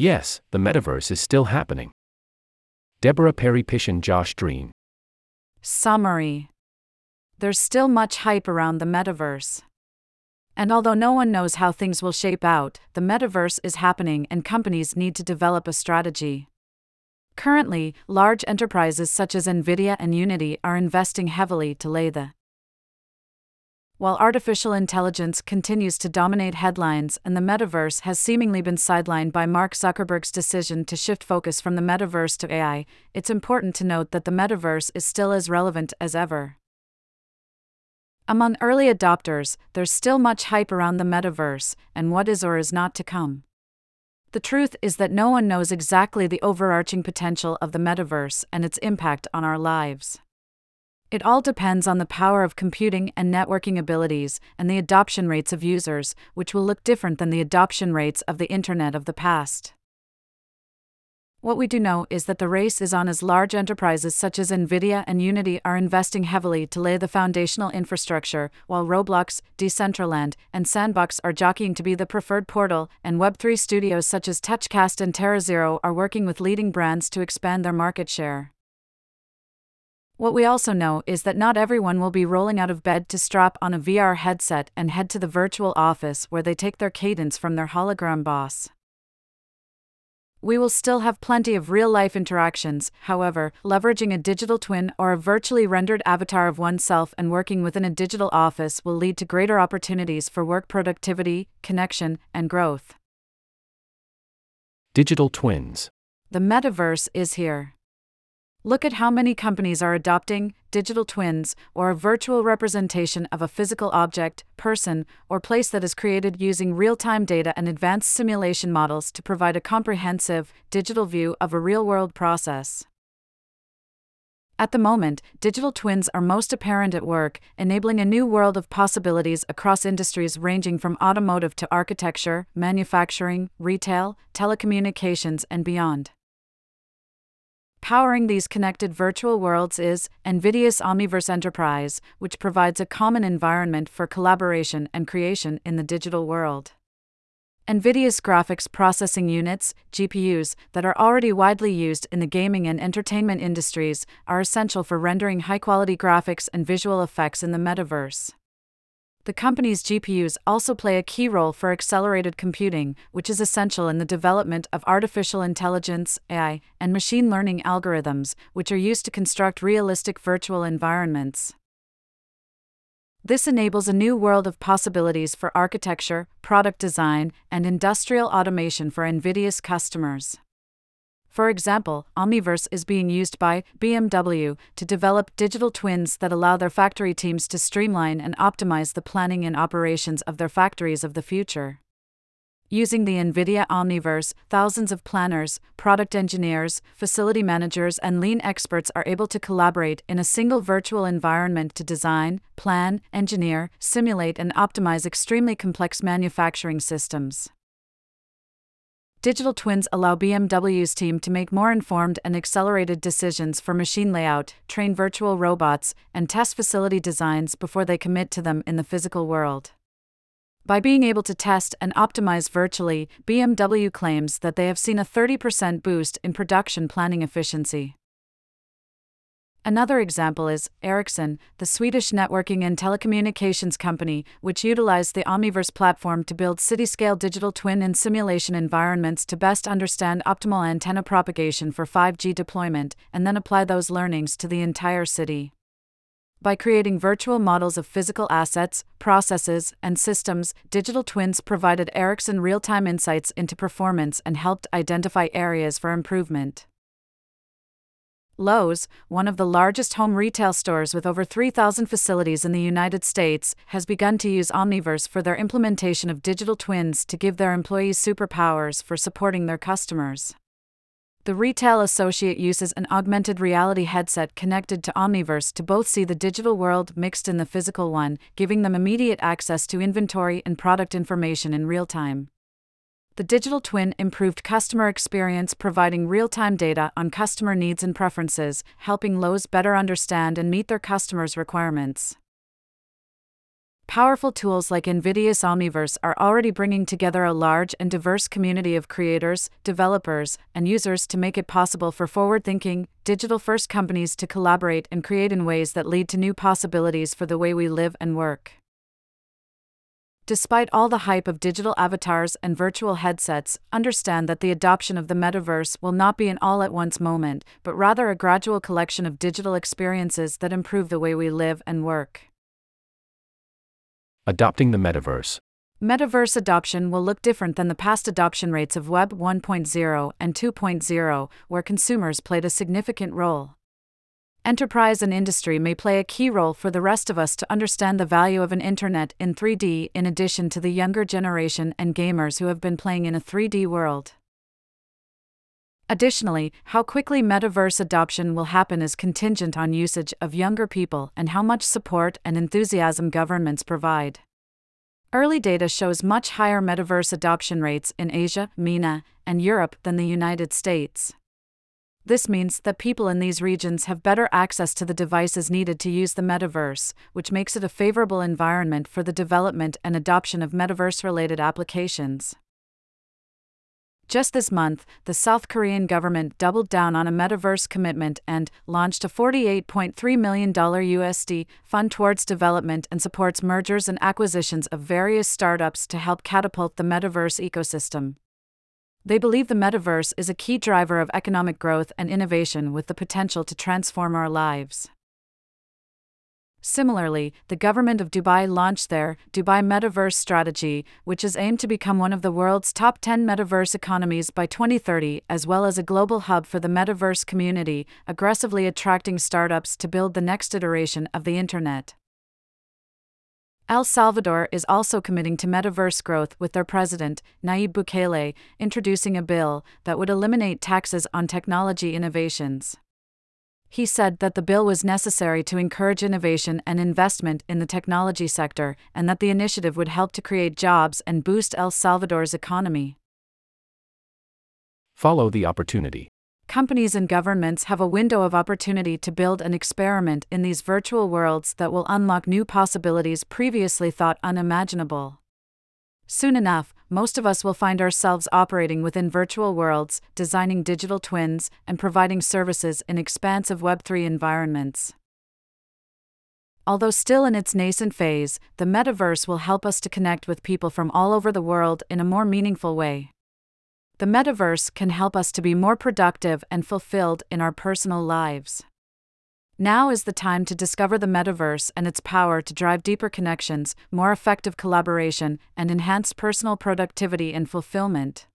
Yes, the metaverse is still happening. Deborah Perry Piscione Josh Drean. Summary There's still much hype around the metaverse. And although no one knows how things will shape out, the metaverse is happening and companies need to develop a strategy. Currently, large enterprises such as Nvidia and Unity are investing heavily to lay the while artificial intelligence continues to dominate headlines and the metaverse has seemingly been sidelined by Mark Zuckerberg's decision to shift focus from the metaverse to AI, it's important to note that the metaverse is still as relevant as ever. Among early adopters, there's still much hype around the metaverse and what is or is not to come. The truth is that no one knows exactly the overarching potential of the metaverse and its impact on our lives. It all depends on the power of computing and networking abilities and the adoption rates of users, which will look different than the adoption rates of the Internet of the past. What we do know is that the race is on as large enterprises such as Nvidia and Unity are investing heavily to lay the foundational infrastructure, while Roblox, Decentraland, and Sandbox are jockeying to be the preferred portal, and Web3 studios such as TouchCast and TerraZero are working with leading brands to expand their market share. What we also know is that not everyone will be rolling out of bed to strap on a VR headset and head to the virtual office where they take their cadence from their hologram boss. We will still have plenty of real life interactions, however, leveraging a digital twin or a virtually rendered avatar of oneself and working within a digital office will lead to greater opportunities for work productivity, connection, and growth. Digital twins. The metaverse is here. Look at how many companies are adopting digital twins or a virtual representation of a physical object, person, or place that is created using real time data and advanced simulation models to provide a comprehensive, digital view of a real world process. At the moment, digital twins are most apparent at work, enabling a new world of possibilities across industries ranging from automotive to architecture, manufacturing, retail, telecommunications, and beyond. Powering these connected virtual worlds is NVIDIA's Omniverse Enterprise, which provides a common environment for collaboration and creation in the digital world. NVIDIA's graphics processing units, GPUs, that are already widely used in the gaming and entertainment industries, are essential for rendering high quality graphics and visual effects in the metaverse the company's GPUs also play a key role for accelerated computing, which is essential in the development of artificial intelligence, AI, and machine learning algorithms, which are used to construct realistic virtual environments. This enables a new world of possibilities for architecture, product design, and industrial automation for NVIDIA's customers. For example, Omniverse is being used by BMW to develop digital twins that allow their factory teams to streamline and optimize the planning and operations of their factories of the future. Using the NVIDIA Omniverse, thousands of planners, product engineers, facility managers, and lean experts are able to collaborate in a single virtual environment to design, plan, engineer, simulate, and optimize extremely complex manufacturing systems. Digital twins allow BMW's team to make more informed and accelerated decisions for machine layout, train virtual robots, and test facility designs before they commit to them in the physical world. By being able to test and optimize virtually, BMW claims that they have seen a 30% boost in production planning efficiency. Another example is Ericsson, the Swedish networking and telecommunications company, which utilized the Omniverse platform to build city scale digital twin and simulation environments to best understand optimal antenna propagation for 5G deployment, and then apply those learnings to the entire city. By creating virtual models of physical assets, processes, and systems, digital twins provided Ericsson real time insights into performance and helped identify areas for improvement. Lowe's, one of the largest home retail stores with over 3,000 facilities in the United States, has begun to use Omniverse for their implementation of digital twins to give their employees superpowers for supporting their customers. The retail associate uses an augmented reality headset connected to Omniverse to both see the digital world mixed in the physical one, giving them immediate access to inventory and product information in real time. The digital twin improved customer experience, providing real time data on customer needs and preferences, helping Lowe's better understand and meet their customers' requirements. Powerful tools like NVIDIA's Omniverse are already bringing together a large and diverse community of creators, developers, and users to make it possible for forward thinking, digital first companies to collaborate and create in ways that lead to new possibilities for the way we live and work. Despite all the hype of digital avatars and virtual headsets, understand that the adoption of the metaverse will not be an all at once moment, but rather a gradual collection of digital experiences that improve the way we live and work. Adopting the metaverse. Metaverse adoption will look different than the past adoption rates of Web 1.0 and 2.0, where consumers played a significant role. Enterprise and industry may play a key role for the rest of us to understand the value of an internet in 3D, in addition to the younger generation and gamers who have been playing in a 3D world. Additionally, how quickly metaverse adoption will happen is contingent on usage of younger people and how much support and enthusiasm governments provide. Early data shows much higher metaverse adoption rates in Asia, MENA, and Europe than the United States. This means that people in these regions have better access to the devices needed to use the metaverse, which makes it a favorable environment for the development and adoption of metaverse related applications. Just this month, the South Korean government doubled down on a metaverse commitment and launched a $48.3 million USD fund towards development and supports mergers and acquisitions of various startups to help catapult the metaverse ecosystem. They believe the metaverse is a key driver of economic growth and innovation with the potential to transform our lives. Similarly, the government of Dubai launched their Dubai Metaverse Strategy, which is aimed to become one of the world's top 10 metaverse economies by 2030, as well as a global hub for the metaverse community, aggressively attracting startups to build the next iteration of the Internet. El Salvador is also committing to metaverse growth with their president, Nayib Bukele, introducing a bill that would eliminate taxes on technology innovations. He said that the bill was necessary to encourage innovation and investment in the technology sector, and that the initiative would help to create jobs and boost El Salvador's economy. Follow the opportunity. Companies and governments have a window of opportunity to build an experiment in these virtual worlds that will unlock new possibilities previously thought unimaginable. Soon enough, most of us will find ourselves operating within virtual worlds, designing digital twins, and providing services in expansive Web3 environments. Although still in its nascent phase, the metaverse will help us to connect with people from all over the world in a more meaningful way. The metaverse can help us to be more productive and fulfilled in our personal lives. Now is the time to discover the metaverse and its power to drive deeper connections, more effective collaboration, and enhanced personal productivity and fulfillment.